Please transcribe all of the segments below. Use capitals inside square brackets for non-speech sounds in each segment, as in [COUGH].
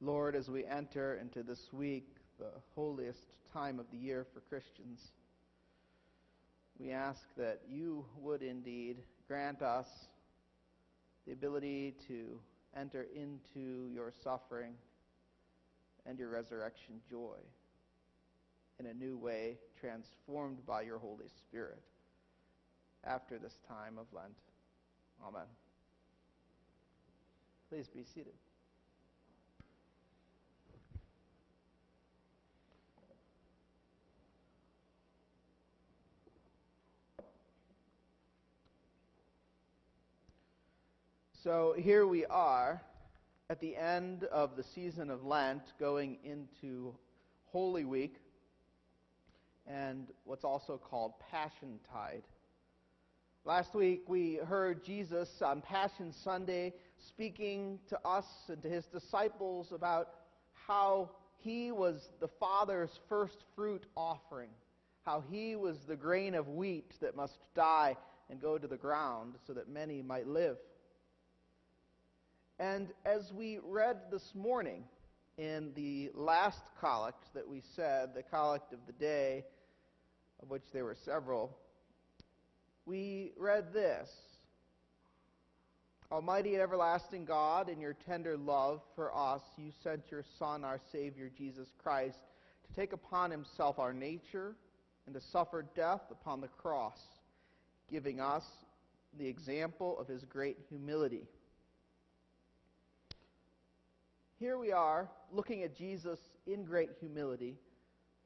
Lord, as we enter into this week, the holiest time of the year for Christians, we ask that you would indeed grant us the ability to enter into your suffering and your resurrection joy in a new way, transformed by your Holy Spirit after this time of Lent. Amen. Please be seated. So here we are at the end of the season of Lent, going into Holy Week and what's also called Passion Tide. Last week we heard Jesus on Passion Sunday speaking to us and to his disciples about how he was the Father's first fruit offering, how he was the grain of wheat that must die and go to the ground so that many might live. And as we read this morning in the last collect that we said, the collect of the day, of which there were several, we read this. Almighty and everlasting God, in your tender love for us, you sent your Son, our Savior, Jesus Christ, to take upon himself our nature and to suffer death upon the cross, giving us the example of his great humility here we are looking at Jesus in great humility,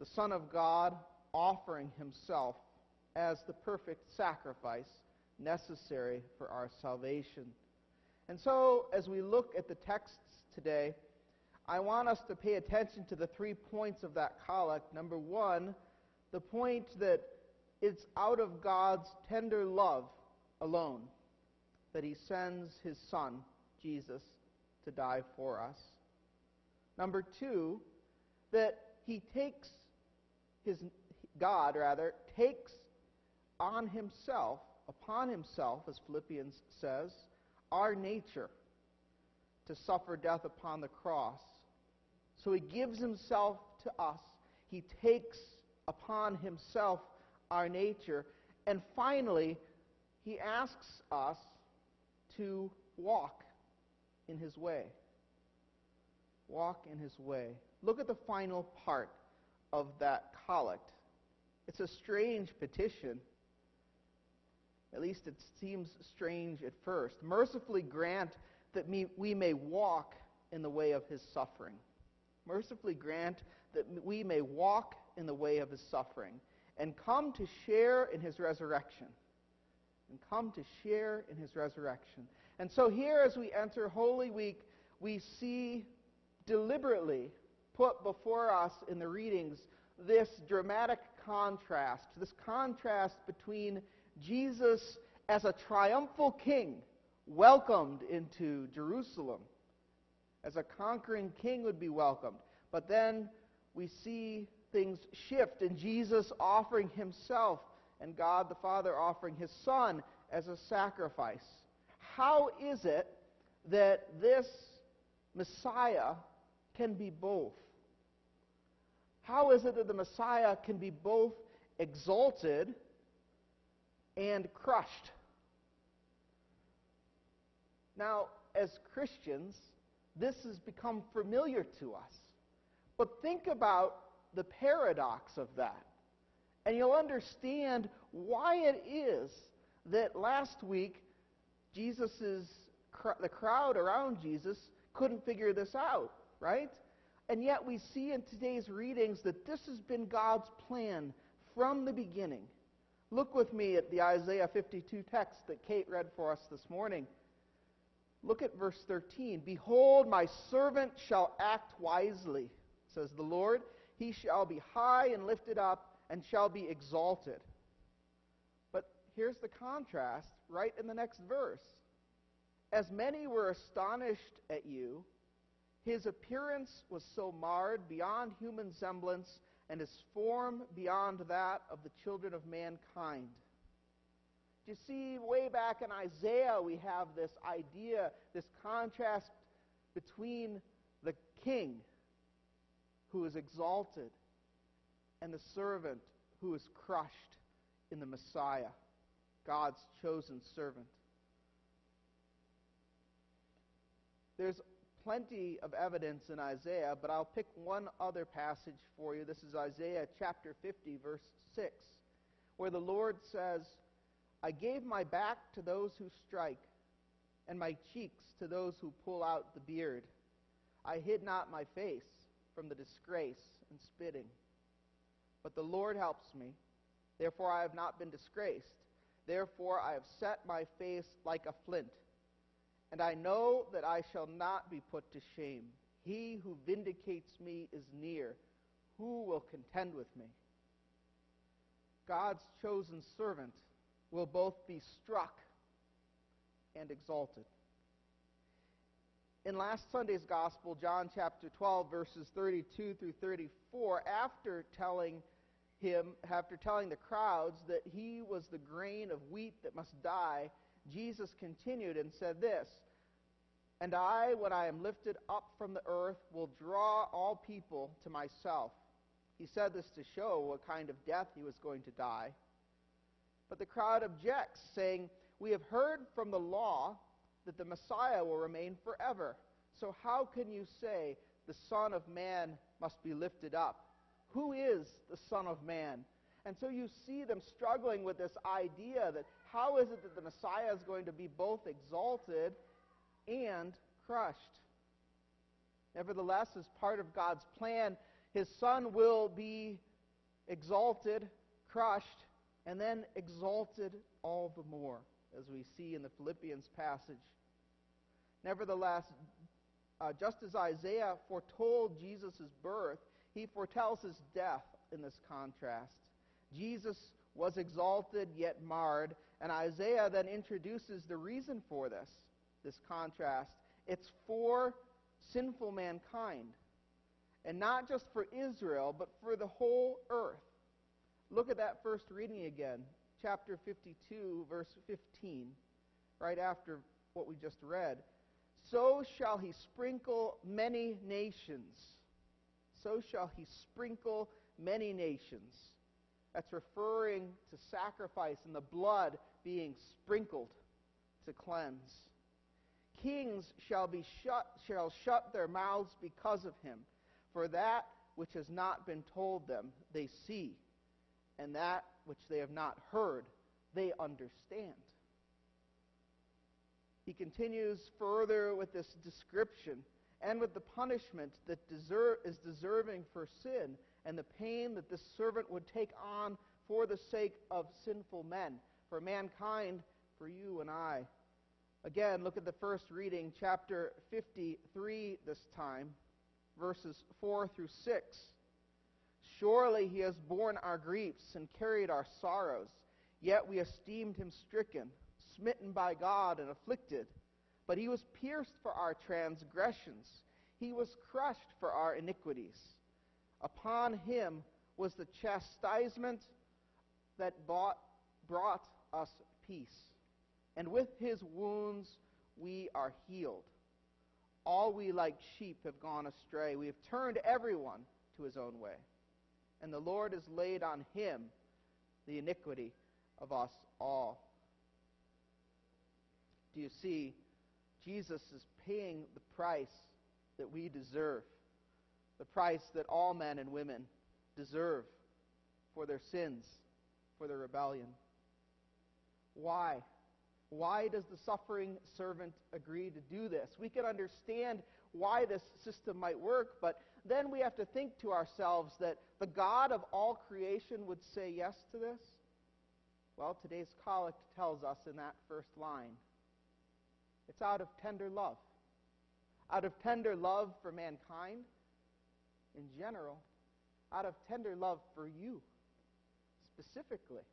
the Son of God offering himself as the perfect sacrifice necessary for our salvation. And so, as we look at the texts today, I want us to pay attention to the three points of that collect. Number one, the point that it's out of God's tender love alone that he sends his Son, Jesus, to die for us. Number two, that he takes his, God rather, takes on himself, upon himself, as Philippians says, our nature to suffer death upon the cross. So he gives himself to us. He takes upon himself our nature. And finally, he asks us to walk in his way walk in his way. Look at the final part of that collect. It's a strange petition. At least it seems strange at first. Mercifully grant that we may walk in the way of his suffering. Mercifully grant that we may walk in the way of his suffering and come to share in his resurrection. And come to share in his resurrection. And so, here as we enter Holy Week, we see deliberately put before us in the readings this dramatic contrast, this contrast between Jesus as a triumphal king welcomed into Jerusalem, as a conquering king would be welcomed. But then we see things shift, in Jesus offering himself, and God the Father offering his Son as a sacrifice. How is it that this Messiah can be both? How is it that the Messiah can be both exalted and crushed? Now, as Christians, this has become familiar to us. But think about the paradox of that. And you'll understand why it is that last week Jesus's the crowd around Jesus couldn't figure this out right? And yet we see in today's readings that this has been God's plan from the beginning. Look with me at the Isaiah 52 text that Kate read for us this morning. Look at verse 13. Behold, my servant shall act wisely, says the Lord. He shall be high and lifted up and shall be exalted. But here's the contrast right in the next verse. As many were astonished at you, his appearance was so marred beyond human semblance, and his form beyond that of the children of mankind. Do you see, way back in Isaiah, we have this idea, this contrast between the king who is exalted and the servant who is crushed in the Messiah, God's chosen servant. There's plenty of evidence in Isaiah, but I'll pick one other passage for you. This is Isaiah chapter 50, verse 6, where the Lord says, I gave my back to those who strike, and my cheeks to those who pull out the beard. I hid not my face from the disgrace and spitting. But the Lord helps me. Therefore I have not been disgraced. Therefore I have set my face like a flint. And I know that I shall not be put to shame. He who vindicates me is near. Who will contend with me? God's chosen servant will both be struck and exalted. In last Sunday's gospel, John chapter 12, verses 32 through 34, after telling him, after telling the crowds that he was the grain of wheat that must die, Jesus continued and said this And I, when I am lifted up from the earth, will draw all people to myself. He said this to show what kind of death he was going to die. But the crowd objects, saying, We have heard from the law that the Messiah will remain forever. So how can you say the Son of Man must be lifted up? Who is the Son of Man? And so you see them struggling with this idea that how is it that the Messiah is going to be both exalted and crushed? Nevertheless, as part of God's plan, his Son will be exalted, crushed, and then exalted all the more, as we see in the Philippians passage. Nevertheless, uh, just as Isaiah foretold Jesus' birth, he foretells his death in this contrast. Jesus was exalted yet marred, and Isaiah then introduces the reason for this, this contrast. It's for sinful mankind, and not just for Israel, but for the whole earth. Look at that first reading again, chapter 52, verse 15, right after what we just read. So shall he sprinkle many nations. So shall he sprinkle many nations. That's referring to sacrifice and the blood being sprinkled to cleanse. Kings shall be shut shall shut their mouths because of him, for that which has not been told them they see, and that which they have not heard they understand. He continues further with this description and with the punishment that deserve, is deserving for sin and the pain that this servant would take on for the sake of sinful men, for mankind, for you and I. Again, look at the first reading, chapter 53 this time, verses 4 through 6. Surely he has borne our griefs and carried our sorrows, yet we esteemed him stricken smitten by God and afflicted. But he was pierced for our transgressions, he was crushed for our iniquities. Upon him was the chastisement that bought, brought us peace. And with his wounds we are healed. All we like sheep have gone astray. We have turned everyone to his own way. And the Lord has laid on him the iniquity of us all do you see Jesus is paying the price that we deserve, the price that all men and women deserve for their sins, for their rebellion. Why? Why does the suffering servant agree to do this? We can understand why this system might work, but then we have to think to ourselves that the God of all creation would say yes to this? Well, today's collect tells us in that first line. It's out of tender love. Out of tender love for mankind in general, out of tender love for you specifically.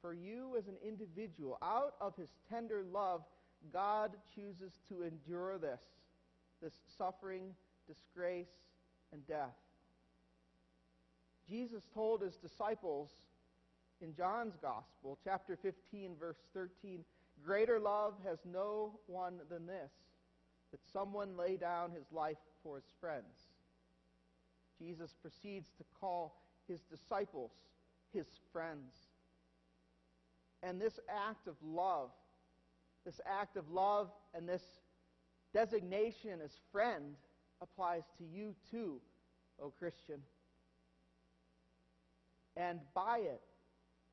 For you as an individual, out of his tender love, God chooses to endure this, this suffering, disgrace, and death. Jesus told his disciples in John's Gospel, chapter 15, verse 13, Greater love has no one than this, that someone lay down his life for his friends. Jesus proceeds to call his disciples his friends. And this act of love, this act of love and this designation as friend applies to you too, O Christian. And by it,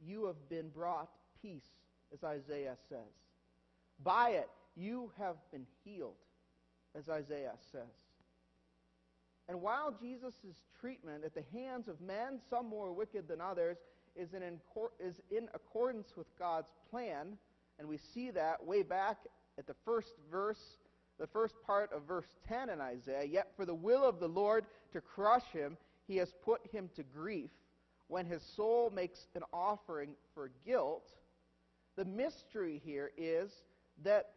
you have been brought peace, as Isaiah says. By it, you have been healed, as Isaiah says. And while Jesus' treatment at the hands of men, some more wicked than others, is in, is in accordance with God's plan, and we see that way back at the first verse, the first part of verse 10 in Isaiah, yet for the will of the Lord to crush him, he has put him to grief. When his soul makes an offering for guilt, the mystery here is that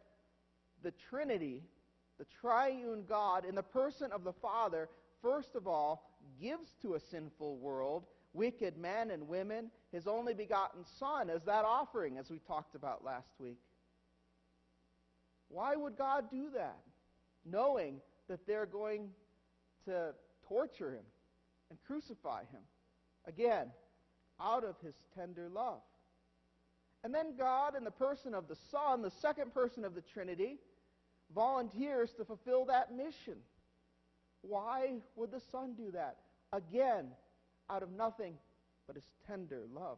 the Trinity, the triune God, in the person of the Father, first of all, gives to a sinful world, wicked men and women, his only begotten Son as that offering, as we talked about last week. Why would God do that? Knowing that they're going to torture him and crucify him. Again, out of his tender love. And then God, in the person of the Son, the second person of the Trinity, volunteers to fulfill that mission. Why would the Son do that? Again, out of nothing but his tender love.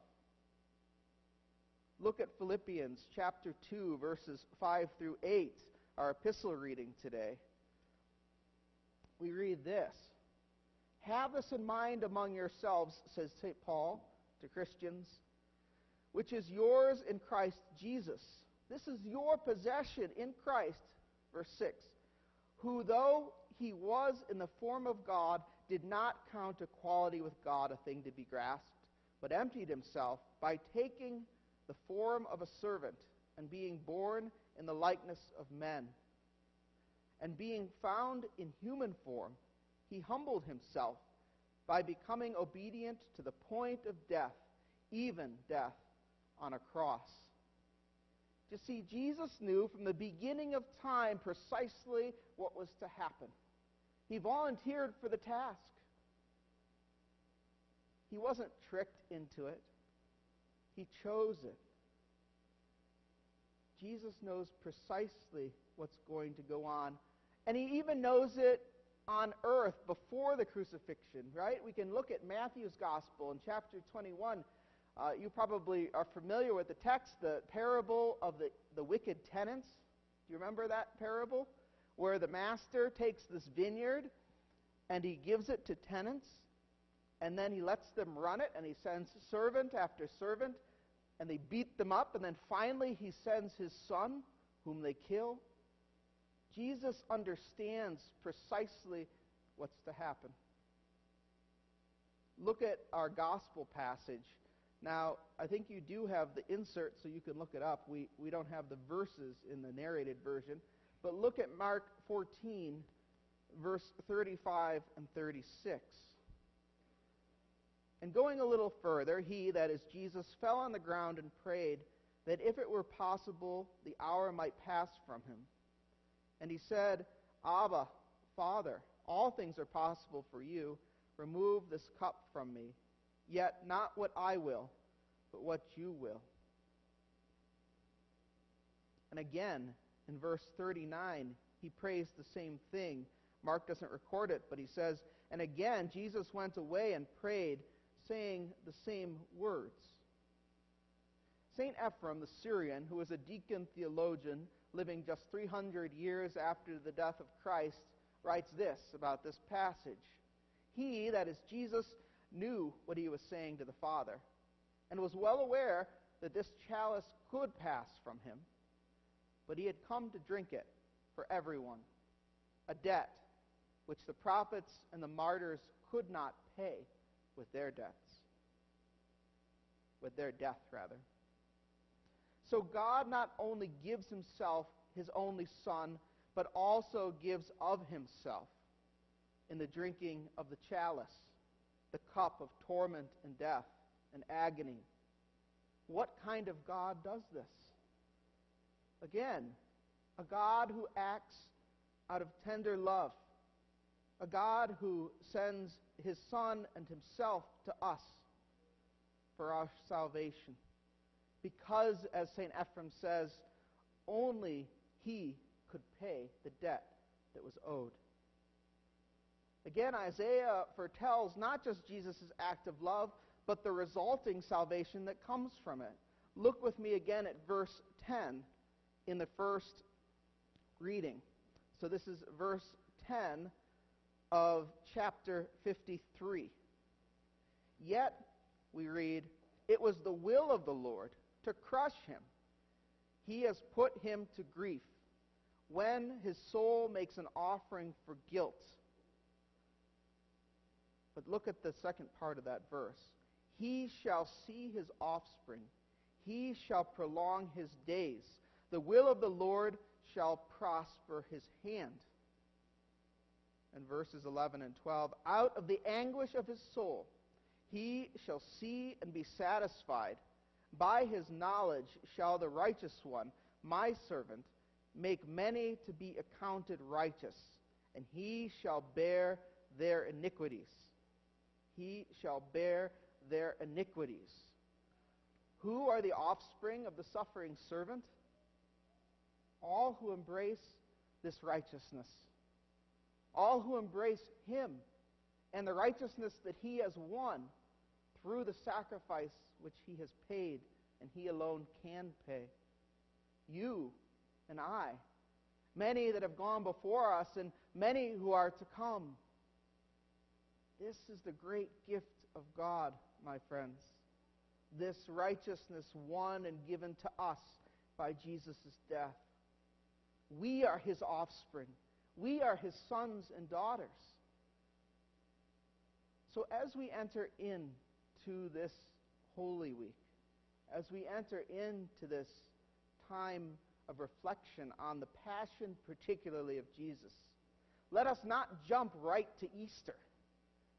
Look at Philippians chapter 2, verses 5 through 8, our epistle reading today. We read this have this in mind among yourselves, says St. Paul to Christians, which is yours in Christ Jesus. This is your possession in Christ. Verse 6 Who, though he was in the form of God, did not count equality with God a thing to be grasped, but emptied himself by taking the form of a servant and being born in the likeness of men. And being found in human form, he humbled himself by becoming obedient to the point of death, even death on a cross. You see, Jesus knew from the beginning of time precisely what was to happen. He volunteered for the task. He wasn't tricked into it, he chose it. Jesus knows precisely what's going to go on, and he even knows it on earth before the crucifixion, right? We can look at Matthew's gospel in chapter 21. Uh, you probably are familiar with the text, the parable of the, the wicked tenants. Do you remember that parable? Where the master takes this vineyard and he gives it to tenants, and then he lets them run it, and he sends servant after servant, and they beat them up, and then finally he sends his son, whom they kill. Jesus understands precisely what's to happen. Look at our gospel passage. Now, I think you do have the insert so you can look it up. We, we don't have the verses in the narrated version. But look at Mark 14, verse 35 and 36. And going a little further, he, that is Jesus, fell on the ground and prayed that if it were possible, the hour might pass from him. And he said, Abba, Father, all things are possible for you. Remove this cup from me. Yet not what I will, but what you will. And again, in verse 39, he prays the same thing. Mark doesn't record it, but he says, And again, Jesus went away and prayed, saying the same words. St. Ephrem, the Syrian, who was a deacon theologian, living just 300 years after the death of Christ, writes this about this passage. He, that is Jesus, knew what he was saying to the Father and was well aware that this chalice could pass from him, but he had come to drink it for everyone, a debt which the prophets and the martyrs could not pay with their debts, with their death, rather. So God not only gives himself his only Son, but also gives of himself in the drinking of the chalice, the cup of torment and death and agony. What kind of God does this? Again, a God who acts out of tender love, a God who sends his Son and himself to us for our salvation. Because, as St. Ephrem says, only he could pay the debt that was owed. Again, Isaiah foretells not just Jesus' act of love, but the resulting salvation that comes from it. Look with me again at verse 10 in the first reading. So this is verse 10 of chapter 53. Yet, we read, it was the will of the Lord to crush him. He has put him to grief when his soul makes an offering for guilt. But look at the second part of that verse. He shall see his offspring. He shall prolong his days. The will of the Lord shall prosper his hand. And verses 11 and 12 Out of the anguish of his soul he shall see and be satisfied. By his knowledge shall the righteous one, my servant, make many to be accounted righteous, and he shall bear their iniquities. He shall bear their iniquities. Who are the offspring of the suffering servant? All who embrace this righteousness. All who embrace him and the righteousness that he has won through the sacrifice which he has paid and he alone can pay. You and I, many that have gone before us, and many who are to come. This is the great gift of God, my friends. This righteousness won and given to us by Jesus' death. We are his offspring. We are his sons and daughters. So as we enter into this Holy Week, as we enter into this time of reflection on the passion, particularly of Jesus, let us not jump right to Easter.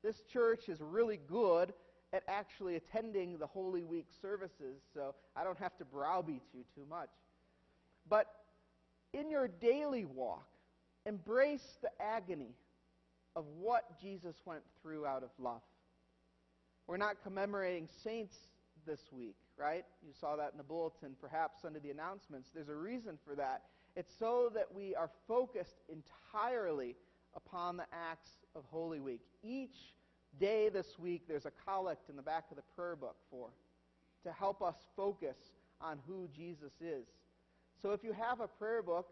This church is really good at actually attending the Holy Week services, so I don't have to browbeat you too much. But in your daily walk, embrace the agony of what Jesus went through out of love. We're not commemorating saints this week, right? You saw that in the bulletin, perhaps under the announcements. There's a reason for that. It's so that we are focused entirely upon the acts of Holy Week. Each day this week, there's a collect in the back of the prayer book for to help us focus on who Jesus is. So if you have a prayer book,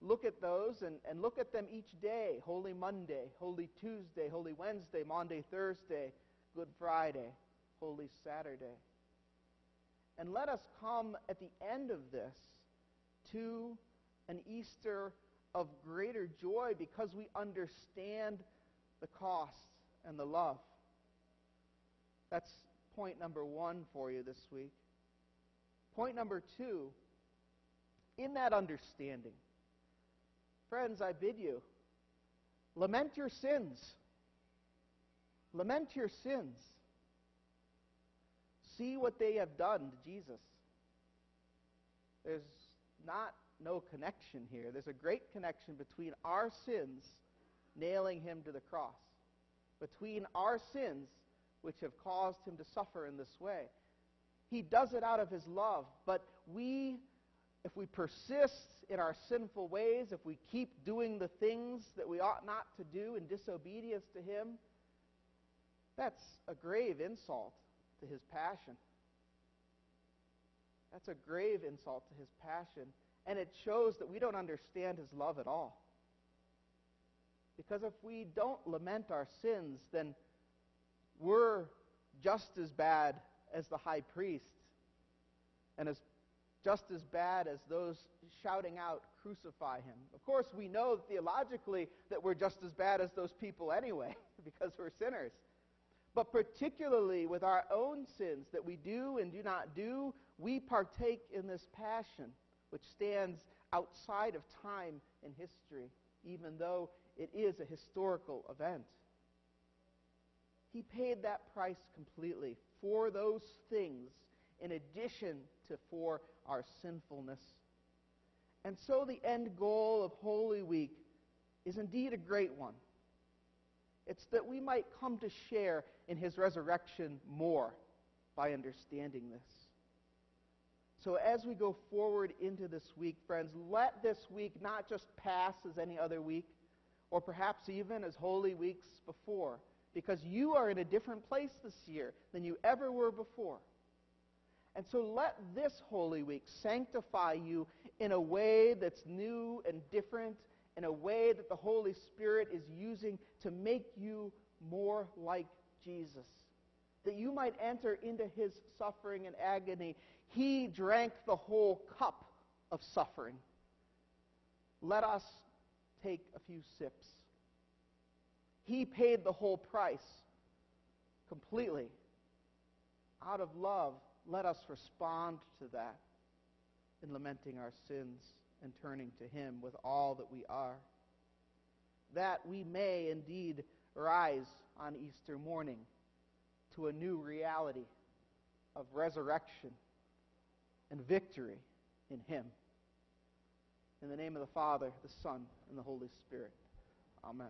look at those and, and look at them each day Holy Monday, Holy Tuesday, Holy Wednesday, Maundy Thursday, Good Friday, Holy Saturday. And let us come at the end of this to an Easter of greater joy because we understand the cost and the love. That's point number one for you this week. Point number two, in that understanding, friends, I bid you, lament your sins. Lament your sins. See what they have done to Jesus. There's not no connection here. There's a great connection between our sins nailing him to the cross, between our sins which have caused him to suffer in this way. He does it out of his love, but we, if we persist in our sinful ways, if we keep doing the things that we ought not to do in disobedience to him, that's a grave insult to his passion. That's a grave insult to his passion. And it shows that we don't understand his love at all. Because if we don't lament our sins, then we're just as bad as the high priest and as just as bad as those shouting out, Crucify him. Of course, we know theologically that we're just as bad as those people anyway, [LAUGHS] because we're sinners. But particularly with our own sins that we do and do not do, we partake in this passion which stands outside of time and history, even though it is a historical event. He paid that price completely for those things in addition to for our sinfulness. And so the end goal of Holy Week is indeed a great one. It's that we might come to share in his resurrection more by understanding this. So, as we go forward into this week, friends, let this week not just pass as any other week, or perhaps even as holy weeks before, because you are in a different place this year than you ever were before. And so let this Holy Week sanctify you in a way that's new and different, in a way that the Holy Spirit is using to make you more like Jesus. That you might enter into his suffering and agony. He drank the whole cup of suffering. Let us take a few sips. He paid the whole price completely. Out of love, let us respond to that in lamenting our sins and turning to Him with all that we are. That we may indeed rise on Easter morning to a new reality of resurrection and victory in Him. In the name of the Father, the Son, and the Holy Spirit. Amen.